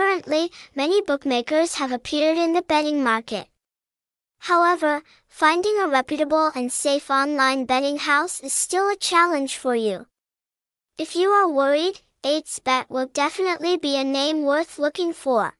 Currently, many bookmakers have appeared in the betting market. However, finding a reputable and safe online betting house is still a challenge for you. If you are worried, 8xbet will definitely be a name worth looking for.